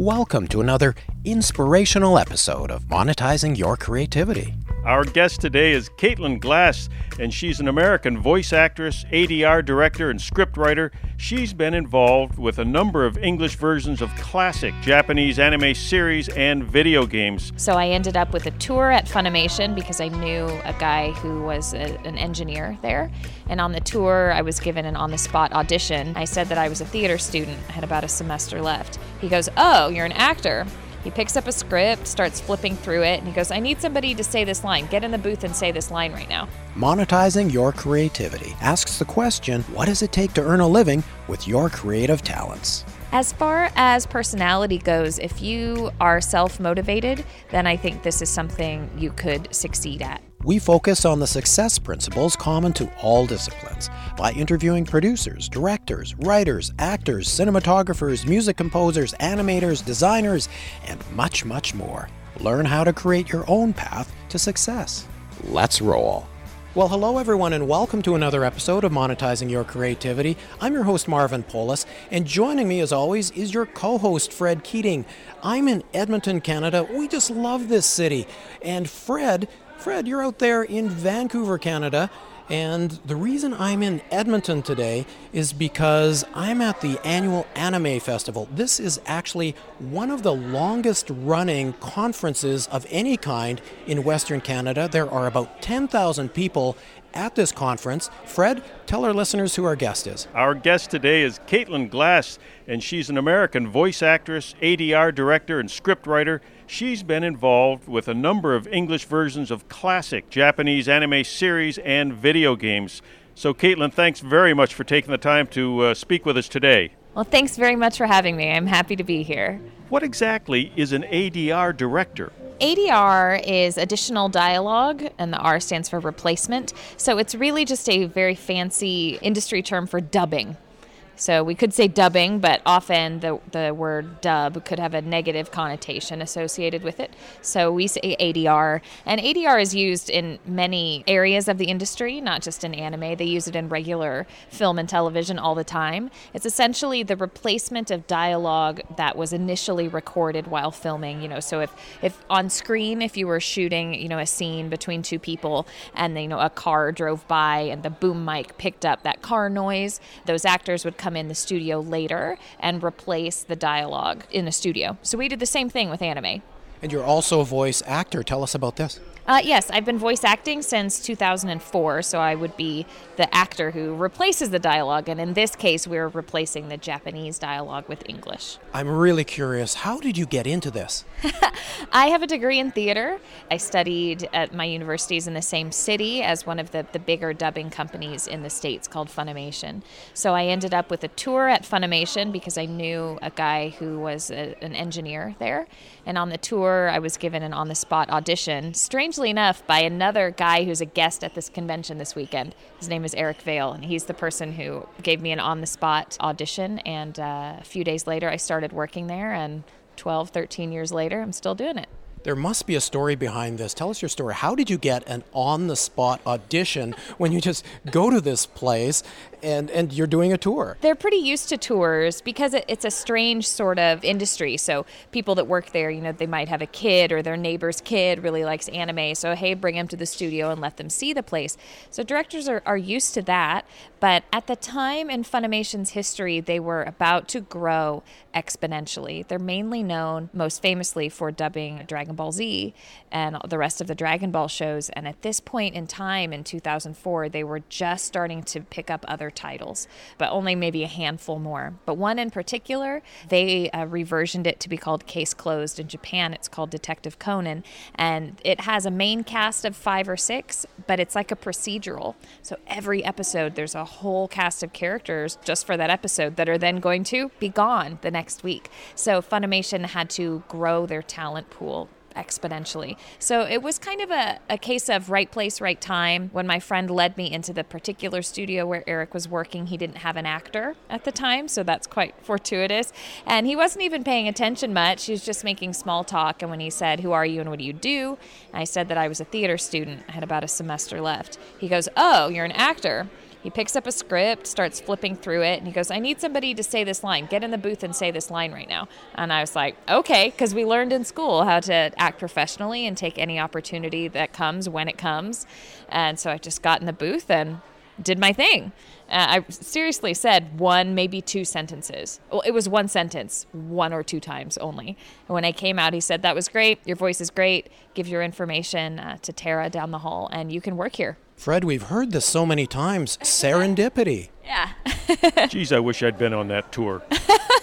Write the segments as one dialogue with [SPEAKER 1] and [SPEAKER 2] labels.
[SPEAKER 1] Welcome to another inspirational episode of Monetizing Your Creativity.
[SPEAKER 2] Our guest today is Caitlin Glass, and she's an American voice actress, ADR director, and scriptwriter. She's been involved with a number of English versions of classic Japanese anime series and video games.
[SPEAKER 3] So I ended up with a tour at Funimation because I knew a guy who was a, an engineer there. And on the tour, I was given an on the spot audition. I said that I was a theater student, I had about a semester left. He goes, Oh, you're an actor. He picks up a script, starts flipping through it, and he goes, I need somebody to say this line. Get in the booth and say this line right now.
[SPEAKER 1] Monetizing Your Creativity asks the question what does it take to earn a living with your creative talents?
[SPEAKER 3] As far as personality goes, if you are self motivated, then I think this is something you could succeed at.
[SPEAKER 1] We focus on the success principles common to all disciplines by interviewing producers, directors, writers, actors, cinematographers, music composers, animators, designers, and much, much more. Learn how to create your own path to success. Let's roll. Well, hello everyone, and welcome to another episode of Monetizing Your Creativity. I'm your host, Marvin Polis, and joining me as always is your co host, Fred Keating. I'm in Edmonton, Canada. We just love this city. And Fred, Fred, you're out there in Vancouver, Canada. And the reason I'm in Edmonton today is because I'm at the annual Anime Festival. This is actually one of the longest running conferences of any kind in Western Canada. There are about 10,000 people at this conference. Fred, tell our listeners who our guest is.
[SPEAKER 2] Our guest today is Caitlin Glass, and she's an American voice actress, ADR director, and scriptwriter. She's been involved with a number of English versions of classic Japanese anime series and video games. So, Caitlin, thanks very much for taking the time to uh, speak with us today.
[SPEAKER 3] Well, thanks very much for having me. I'm happy to be here.
[SPEAKER 2] What exactly is an ADR director?
[SPEAKER 3] ADR is additional dialogue, and the R stands for replacement. So it's really just a very fancy industry term for dubbing. So we could say dubbing, but often the, the word dub could have a negative connotation associated with it. So we say ADR. And ADR is used in many areas of the industry, not just in anime. They use it in regular film and television all the time. It's essentially the replacement of dialogue that was initially recorded while filming. You know, so if, if on screen, if you were shooting, you know, a scene between two people and, you know, a car drove by and the boom mic picked up that car noise, those actors would come come in the studio later and replace the dialogue in the studio. So we did the same thing with anime.
[SPEAKER 1] And you're also a voice actor. Tell us about this.
[SPEAKER 3] Uh, yes, I've been voice acting since 2004, so I would be the actor who replaces the dialogue. And in this case, we're replacing the Japanese dialogue with English.
[SPEAKER 1] I'm really curious. How did you get into this?
[SPEAKER 3] I have a degree in theater. I studied at my universities in the same city as one of the, the bigger dubbing companies in the States called Funimation. So I ended up with a tour at Funimation because I knew a guy who was a, an engineer there. And on the tour, I was given an on the spot audition. Strangely enough, by another guy who's a guest at this convention this weekend. His name is Eric Vale, and he's the person who gave me an on the spot audition. And uh, a few days later, I started working there, and 12, 13 years later, I'm still doing it.
[SPEAKER 1] There must be a story behind this. Tell us your story. How did you get an on the spot audition when you just go to this place and, and you're doing a tour?
[SPEAKER 3] They're pretty used to tours because it, it's a strange sort of industry. So people that work there, you know, they might have a kid or their neighbor's kid really likes anime. So, hey, bring them to the studio and let them see the place. So directors are, are used to that. But at the time in Funimation's history, they were about to grow exponentially. They're mainly known most famously for dubbing Dragon Ball Z and the rest of the Dragon Ball shows. And at this point in time in 2004, they were just starting to pick up other titles, but only maybe a handful more. But one in particular, they uh, reversioned it to be called Case Closed. In Japan, it's called Detective Conan. And it has a main cast of five or six, but it's like a procedural. So every episode, there's a whole cast of characters just for that episode that are then going to be gone the next week. So Funimation had to grow their talent pool exponentially. So it was kind of a, a case of right place, right time. When my friend led me into the particular studio where Eric was working, he didn't have an actor at the time, so that's quite fortuitous. And he wasn't even paying attention much. He was just making small talk. And when he said, Who are you and what do you do? I said that I was a theater student. I had about a semester left. He goes, Oh, you're an actor. He picks up a script, starts flipping through it, and he goes, I need somebody to say this line. Get in the booth and say this line right now. And I was like, okay, because we learned in school how to act professionally and take any opportunity that comes when it comes. And so I just got in the booth and did my thing. Uh, I seriously said one, maybe two sentences. Well, it was one sentence, one or two times only. And when I came out, he said, That was great. Your voice is great. Give your information uh, to Tara down the hall, and you can work here.
[SPEAKER 1] Fred, we've heard this so many times serendipity.
[SPEAKER 3] Yeah.
[SPEAKER 2] Geez, I wish I'd been on that tour.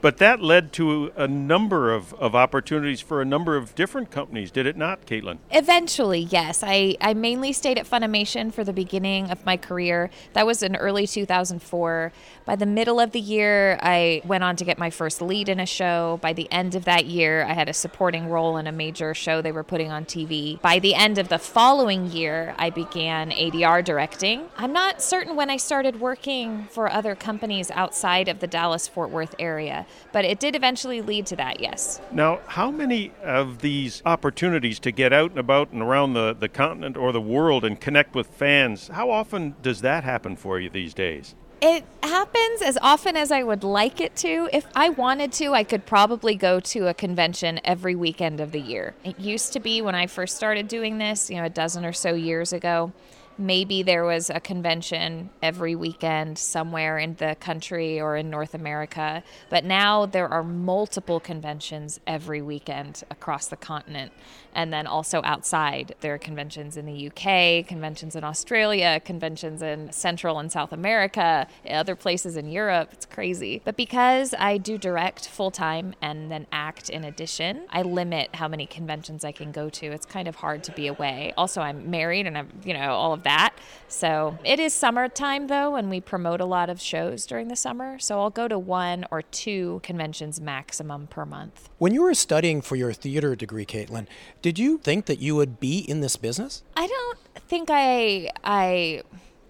[SPEAKER 2] but that led to a number of, of opportunities for a number of different companies, did it not, Caitlin?
[SPEAKER 3] Eventually, yes. I, I mainly stayed at Funimation for the beginning of my career. That was in early 2004. By the middle of the year, I went on to get my first lead in a show. By the end of that year, I had a supporting role in a major show they were putting on TV. By the end of the following year, I began ADR directing. I'm not certain when I started working for other companies outside of the Dallas Fort Worth area, but it did eventually lead to that, yes.
[SPEAKER 2] Now, how many of these opportunities to get out and about and around the, the continent or the world and connect with fans, how often does that happen for you these days?
[SPEAKER 3] It happens as often as I would like it to. If I wanted to, I could probably go to a convention every weekend of the year. It used to be when I first started doing this, you know, a dozen or so years ago maybe there was a convention every weekend somewhere in the country or in North America, but now there are multiple conventions every weekend across the continent. And then also outside, there are conventions in the UK, conventions in Australia, conventions in Central and South America, other places in Europe. It's crazy. But because I do direct full time and then act in addition, I limit how many conventions I can go to. It's kind of hard to be away. Also, I'm married and I'm, you know, all of that. So it is summertime though, and we promote a lot of shows during the summer. So I'll go to one or two conventions maximum per month.
[SPEAKER 1] When you were studying for your theater degree, Caitlin, did you think that you would be in this business?
[SPEAKER 3] I don't think I I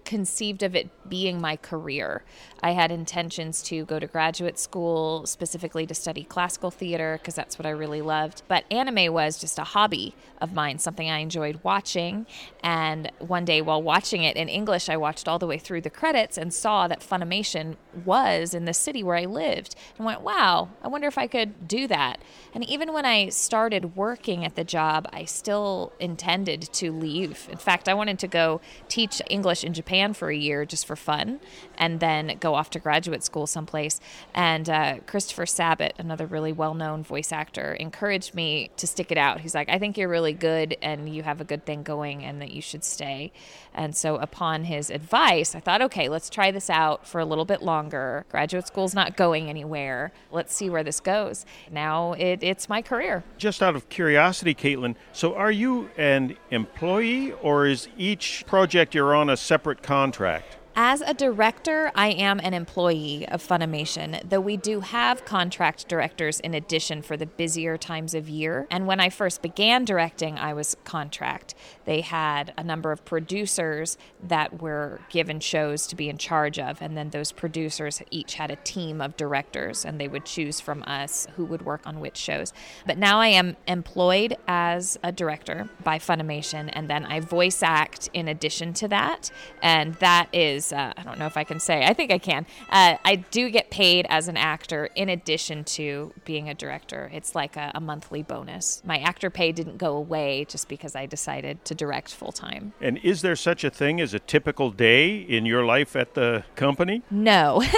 [SPEAKER 3] conceived of it being my career. I had intentions to go to graduate school specifically to study classical theater because that's what I really loved. But anime was just a hobby of mine, something I enjoyed watching. And one day while watching it in English, I watched all the way through the credits and saw that Funimation was in the city where I lived and went, wow, I wonder if I could do that. And even when I started working at the job, I still intended to leave. In fact, I wanted to go teach English in Japan for a year just for fun and then go off to graduate school someplace. And uh, Christopher Sabat, another really well known voice actor, encouraged me to stick it out. He's like, I think you're really good and you have a good thing going and that you should stay. And so, upon his advice, I thought, okay, let's try this out for a little bit longer. Graduate school's not going anywhere. Let's see where this goes. Now it, it's my career.
[SPEAKER 2] Just out of curiosity, Caitlin, so are you an employee or is each project you're on a separate contract?
[SPEAKER 3] As a director, I am an employee of Funimation, though we do have contract directors in addition for the busier times of year. And when I first began directing, I was contract. They had a number of producers that were given shows to be in charge of, and then those producers each had a team of directors, and they would choose from us who would work on which shows. But now I am employed as a director by Funimation, and then I voice act in addition to that, and that is uh, I don't know if I can say, I think I can. Uh, I do get paid as an actor in addition to being a director. It's like a, a monthly bonus. My actor pay didn't go away just because I decided to direct full time.
[SPEAKER 2] And is there such a thing as a typical day in your life at the company?
[SPEAKER 3] No.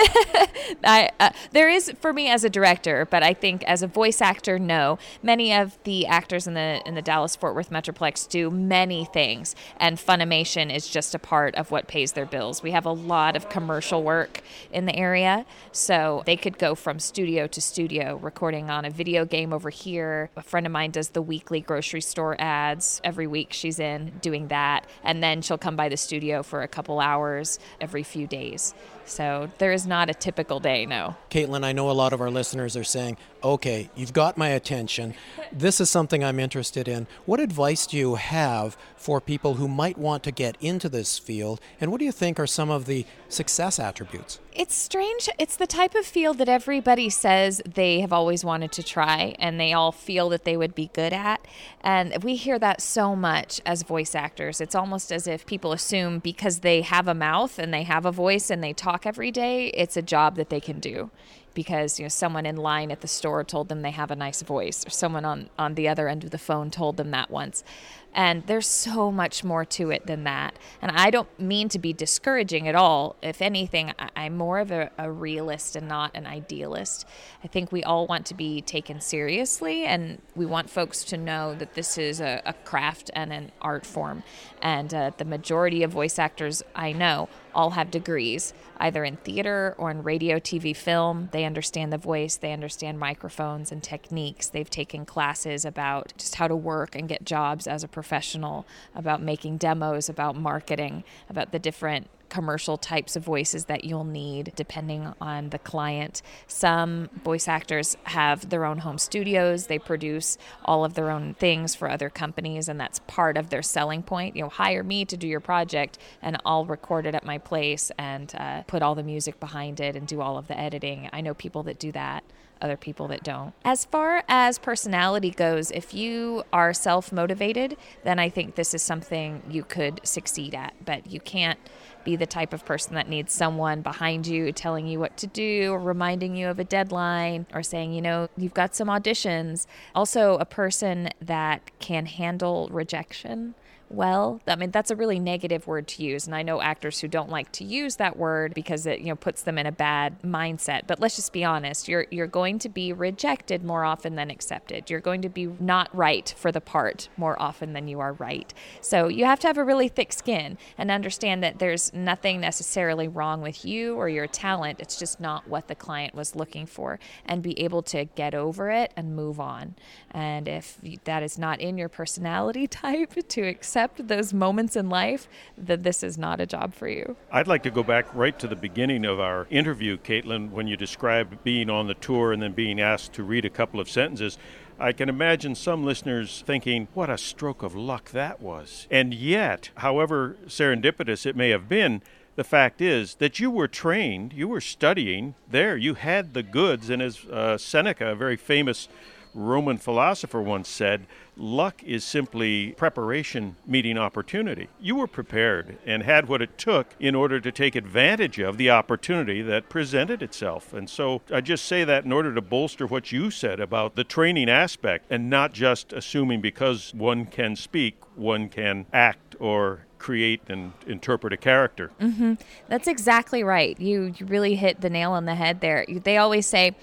[SPEAKER 3] I, uh, there is for me as a director, but I think as a voice actor, no. Many of the actors in the in the Dallas Fort Worth Metroplex do many things, and Funimation is just a part of what pays their bills. We have a lot of commercial work in the area, so they could go from studio to studio, recording on a video game over here. A friend of mine does the weekly grocery store ads every week. She's in doing that, and then she'll come by the studio for a couple hours every few days. So there is not a typical day, no.
[SPEAKER 1] Caitlin, I know a lot of our listeners are saying, okay, you've got my attention. This is something I'm interested in. What advice do you have for people who might want to get into this field? And what do you think are some of the success attributes?
[SPEAKER 3] It's strange. It's the type of field that everybody says they have always wanted to try and they all feel that they would be good at. And we hear that so much as voice actors. It's almost as if people assume because they have a mouth and they have a voice and they talk every day, it's a job that they can do because you know someone in line at the store told them they have a nice voice or someone on on the other end of the phone told them that once and there's so much more to it than that. And I don't mean to be discouraging at all. If anything, I'm more of a, a, realist and not an idealist. I think we all want to be taken seriously, and we want folks to know that this is a, a craft and an art form. And uh, the majority of voice actors I know all have degrees, either in theater or in radio, TV, film. They understand the voice, they understand microphones and techniques. They've taken classes about just how to work and get jobs as a professional, about making demos, about marketing, about the different commercial types of voices that you'll need depending on the client. Some voice actors have their own home studios, they produce all of their own things for other companies, and that's part of their selling point. You know, hire me to do your project, and I'll record it at my place and uh, put all the music behind it and do all of the editing. I know people that do that other people that don't. As far as personality goes, if you are self motivated, then I think this is something you could succeed at. But you can't be the type of person that needs someone behind you telling you what to do or reminding you of a deadline or saying, you know, you've got some auditions. Also, a person that can handle rejection well. I mean, that's a really negative word to use. And I know actors who don't like to use that word because it, you know, puts them in a bad mindset. But let's just be honest. You're you're going to be rejected more often than accepted. You're going to be not right for the part more often than you are right. So you have to have a really thick skin and understand that there's nothing necessarily wrong with you or your talent. It's just not what the client was looking for and be able to get over it and move on. And if that is not in your personality type to accept accept those moments in life, that this is not a job for you.
[SPEAKER 2] I'd like to go back right to the beginning of our interview, Caitlin, when you described being on the tour and then being asked to read a couple of sentences. I can imagine some listeners thinking, what a stroke of luck that was. And yet, however serendipitous it may have been, the fact is that you were trained, you were studying there, you had the goods, and as uh, Seneca, a very famous Roman philosopher once said, luck is simply preparation meeting opportunity. You were prepared and had what it took in order to take advantage of the opportunity that presented itself. And so I just say that in order to bolster what you said about the training aspect and not just assuming because one can speak, one can act or create and interpret a character.
[SPEAKER 3] Mm-hmm. That's exactly right. You, you really hit the nail on the head there. They always say,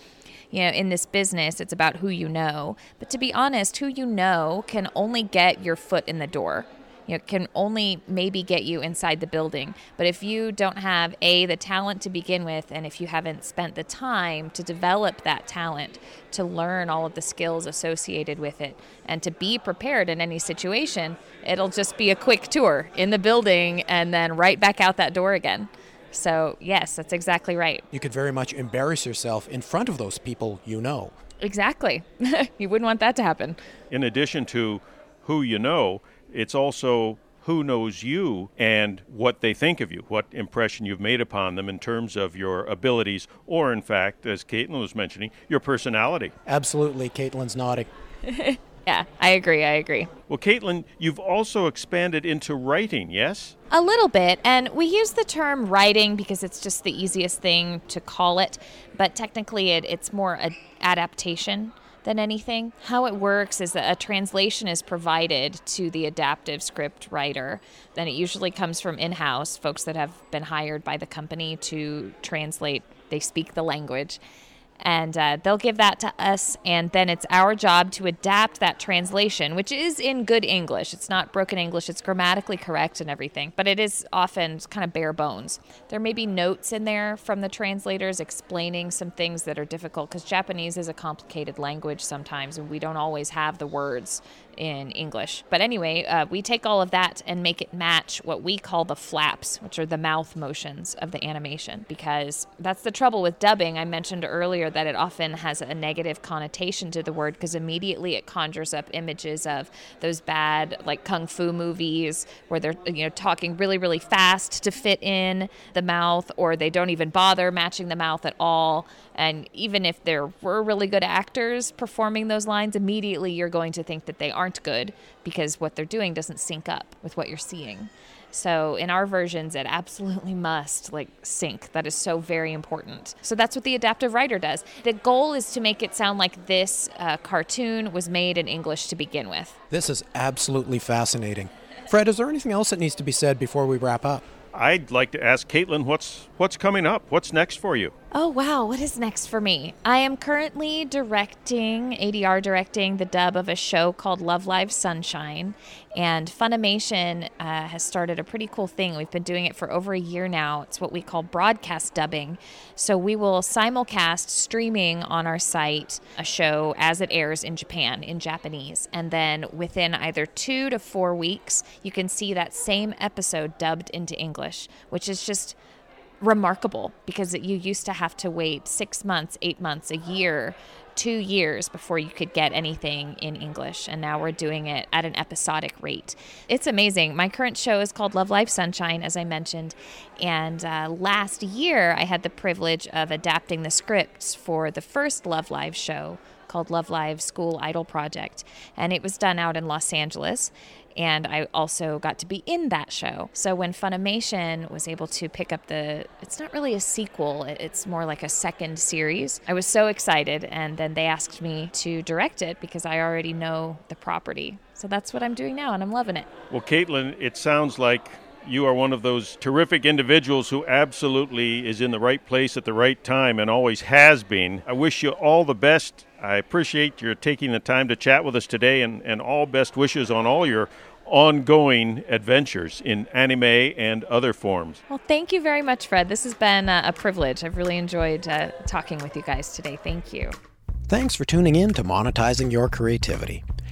[SPEAKER 3] you know, in this business, it's about who you know. But to be honest, who you know can only get your foot in the door. You know, can only maybe get you inside the building. But if you don't have a the talent to begin with, and if you haven't spent the time to develop that talent, to learn all of the skills associated with it, and to be prepared in any situation, it'll just be a quick tour in the building and then right back out that door again. So, yes, that's exactly right.
[SPEAKER 1] You could very much embarrass yourself in front of those people you know.
[SPEAKER 3] Exactly. you wouldn't want that to happen.
[SPEAKER 2] In addition to who you know, it's also who knows you and what they think of you, what impression you've made upon them in terms of your abilities, or in fact, as Caitlin was mentioning, your personality.
[SPEAKER 1] Absolutely. Caitlin's nodding.
[SPEAKER 3] Yeah, I agree. I agree.
[SPEAKER 2] Well, Caitlin, you've also expanded into writing, yes?
[SPEAKER 3] A little bit. And we use the term writing because it's just the easiest thing to call it. But technically, it, it's more an adaptation than anything. How it works is that a translation is provided to the adaptive script writer. Then it usually comes from in house, folks that have been hired by the company to translate, they speak the language and uh, they'll give that to us and then it's our job to adapt that translation which is in good english. It's not broken english. It's grammatically correct and everything but it is often kind of bare bones. There may be notes in there from the translators explaining some things that are difficult because japanese is a complicated language sometimes and we don't always have the words in English. But anyway, uh, we take all of that and make it match what we call the flaps, which are the mouth motions of the animation, because that's the trouble with dubbing. I mentioned earlier that it often has a negative connotation to the word because immediately it conjures up images of those bad, like kung fu movies where they're you know talking really really fast to fit in the mouth, or they don't even bother matching the mouth at all. And even if there were really good actors performing those lines, immediately you're going to think that they aren't good because what they're doing doesn't sync up with what you're seeing. So in our versions, it absolutely must like sync. That is so very important. So that's what the adaptive writer does. The goal is to make it sound like this uh, cartoon was made in English to begin with.
[SPEAKER 1] This is absolutely fascinating. Fred, is there anything else that needs to be said before we wrap up?
[SPEAKER 2] I'd like to ask Caitlin what's what's coming up. What's next for you?
[SPEAKER 3] Oh wow, what is next for me? I am currently directing ADR directing the dub of a show called Love Live Sunshine, and Funimation uh, has started a pretty cool thing. We've been doing it for over a year now. It's what we call broadcast dubbing. So we will simulcast streaming on our site a show as it airs in Japan in Japanese, and then within either two to four weeks, you can see that same episode dubbed into English, which is just remarkable because you used to have to wait six months, eight months, a year, two years before you could get anything in English. And now we're doing it at an episodic rate. It's amazing. My current show is called Love Live Sunshine, as I mentioned. And uh, last year, I had the privilege of adapting the scripts for the first Love Live show called Love Live School Idol Project. And it was done out in Los Angeles and I also got to be in that show. So when Funimation was able to pick up the, it's not really a sequel, it's more like a second series, I was so excited. And then they asked me to direct it because I already know the property. So that's what I'm doing now, and I'm loving it.
[SPEAKER 2] Well, Caitlin, it sounds like you are one of those terrific individuals who absolutely is in the right place at the right time and always has been. I wish you all the best. I appreciate your taking the time to chat with us today and, and all best wishes on all your ongoing adventures in anime and other forms.
[SPEAKER 3] Well, thank you very much, Fred. This has been a privilege. I've really enjoyed uh, talking with you guys today. Thank you.
[SPEAKER 1] Thanks for tuning in to Monetizing Your Creativity.